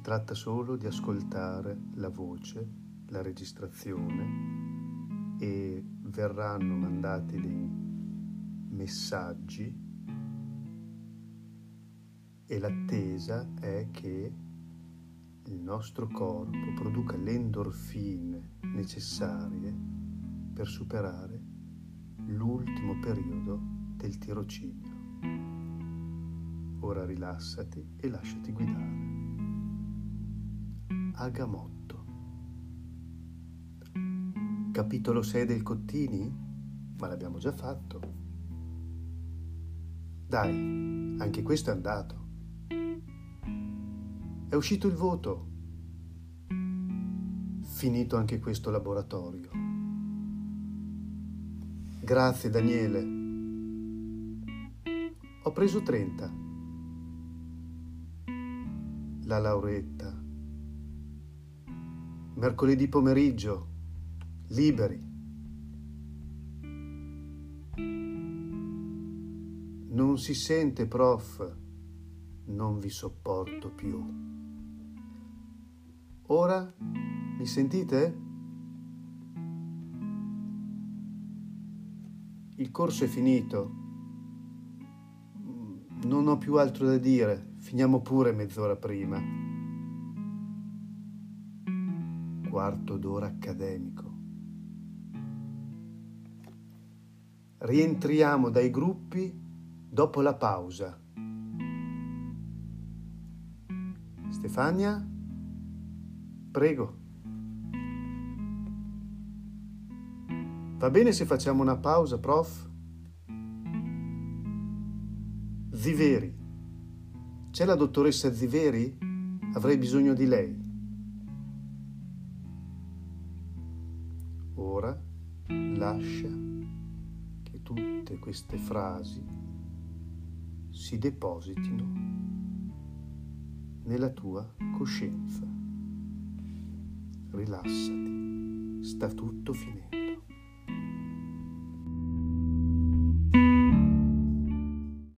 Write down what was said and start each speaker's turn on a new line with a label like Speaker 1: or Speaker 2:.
Speaker 1: tratta solo di ascoltare la voce, la registrazione e verranno mandati dei messaggi e l'attesa è che il nostro corpo produca le endorfine necessarie per superare l'ultimo periodo del tirocinio. Ora rilassati e lasciati guidare. Agamotto. Capitolo 6 del Cottini? Ma l'abbiamo già fatto. Dai, anche questo è andato. È uscito il voto. Finito anche questo laboratorio. Grazie Daniele. Ho preso 30. La lauretta. Mercoledì pomeriggio. Liberi. Non si sente, prof. Non vi sopporto più. Ora mi sentite? Il corso è finito. Non ho più altro da dire. Finiamo pure mezz'ora prima. Quarto d'ora accademico. Rientriamo dai gruppi dopo la pausa. Stefania? Prego. Va bene se facciamo una pausa, prof? Ziveri. C'è la dottoressa Ziveri? Avrei bisogno di lei. Ora lascia che tutte queste frasi si depositino nella tua coscienza rilassati, sta tutto finendo.